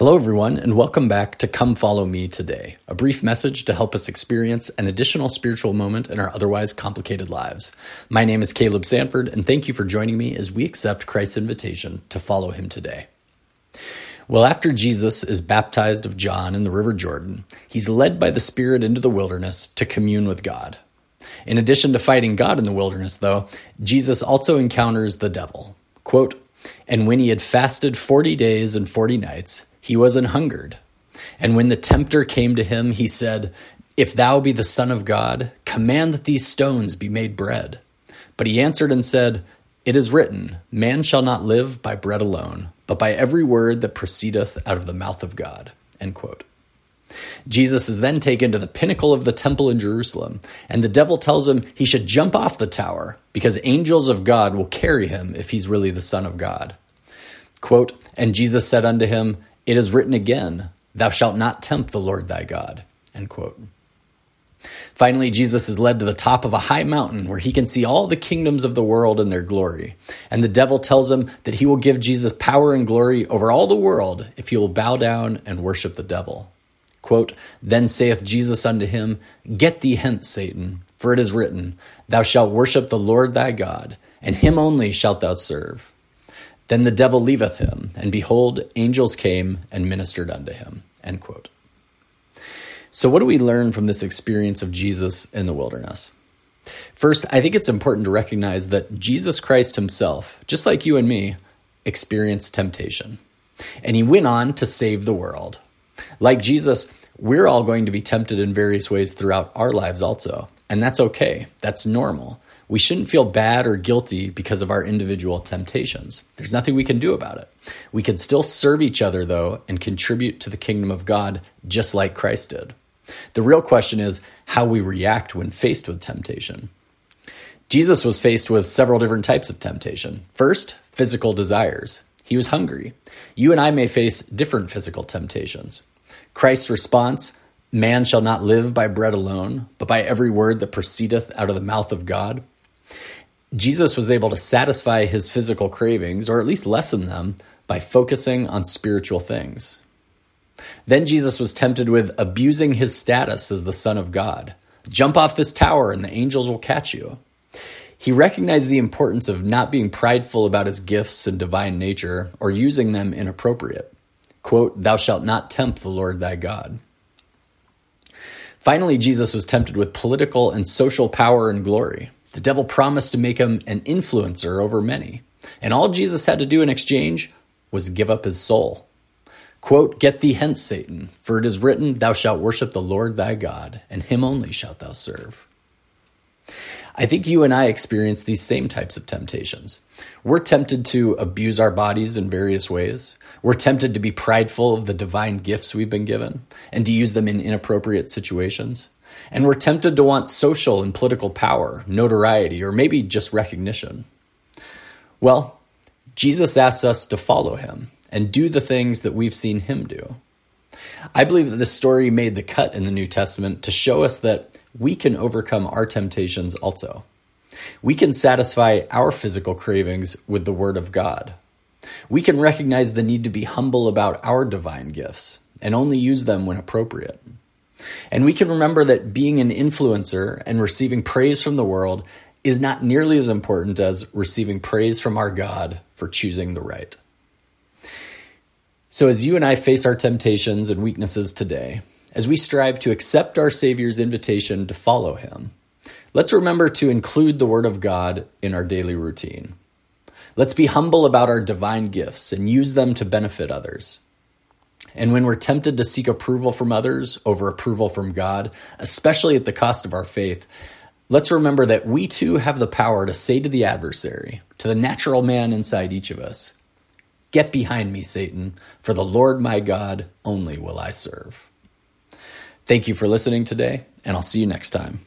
Hello, everyone, and welcome back to Come Follow Me Today, a brief message to help us experience an additional spiritual moment in our otherwise complicated lives. My name is Caleb Sanford, and thank you for joining me as we accept Christ's invitation to follow him today. Well, after Jesus is baptized of John in the River Jordan, he's led by the Spirit into the wilderness to commune with God. In addition to fighting God in the wilderness, though, Jesus also encounters the devil. Quote, and when he had fasted 40 days and 40 nights, he was an hungered. And when the tempter came to him, he said, If thou be the Son of God, command that these stones be made bread. But he answered and said, It is written, Man shall not live by bread alone, but by every word that proceedeth out of the mouth of God. Jesus is then taken to the pinnacle of the temple in Jerusalem, and the devil tells him he should jump off the tower because angels of God will carry him if he's really the Son of God. Quote, and Jesus said unto him, it is written again, Thou shalt not tempt the Lord thy God. Finally, Jesus is led to the top of a high mountain where he can see all the kingdoms of the world in their glory. And the devil tells him that he will give Jesus power and glory over all the world if he will bow down and worship the devil. Quote, Then saith Jesus unto him, Get thee hence, Satan, for it is written, Thou shalt worship the Lord thy God, and him only shalt thou serve. Then the devil leaveth him, and behold, angels came and ministered unto him. End quote. So, what do we learn from this experience of Jesus in the wilderness? First, I think it's important to recognize that Jesus Christ himself, just like you and me, experienced temptation. And he went on to save the world. Like Jesus, we're all going to be tempted in various ways throughout our lives also. And that's okay, that's normal. We shouldn't feel bad or guilty because of our individual temptations. There's nothing we can do about it. We can still serve each other, though, and contribute to the kingdom of God just like Christ did. The real question is how we react when faced with temptation. Jesus was faced with several different types of temptation. First, physical desires. He was hungry. You and I may face different physical temptations. Christ's response Man shall not live by bread alone, but by every word that proceedeth out of the mouth of God. Jesus was able to satisfy his physical cravings, or at least lessen them, by focusing on spiritual things. Then Jesus was tempted with abusing his status as the Son of God. Jump off this tower and the angels will catch you. He recognized the importance of not being prideful about his gifts and divine nature or using them inappropriate. Quote, Thou shalt not tempt the Lord thy God. Finally, Jesus was tempted with political and social power and glory. The devil promised to make him an influencer over many. And all Jesus had to do in exchange was give up his soul. Quote, Get thee hence, Satan, for it is written, Thou shalt worship the Lord thy God, and him only shalt thou serve. I think you and I experience these same types of temptations. We're tempted to abuse our bodies in various ways. We're tempted to be prideful of the divine gifts we've been given and to use them in inappropriate situations. And we're tempted to want social and political power, notoriety, or maybe just recognition. Well, Jesus asks us to follow him and do the things that we've seen him do. I believe that this story made the cut in the New Testament to show us that we can overcome our temptations also. We can satisfy our physical cravings with the Word of God. We can recognize the need to be humble about our divine gifts and only use them when appropriate. And we can remember that being an influencer and receiving praise from the world is not nearly as important as receiving praise from our God for choosing the right. So, as you and I face our temptations and weaknesses today, as we strive to accept our Savior's invitation to follow Him, let's remember to include the Word of God in our daily routine. Let's be humble about our divine gifts and use them to benefit others. And when we're tempted to seek approval from others over approval from God, especially at the cost of our faith, let's remember that we too have the power to say to the adversary, to the natural man inside each of us, Get behind me, Satan, for the Lord my God only will I serve. Thank you for listening today, and I'll see you next time.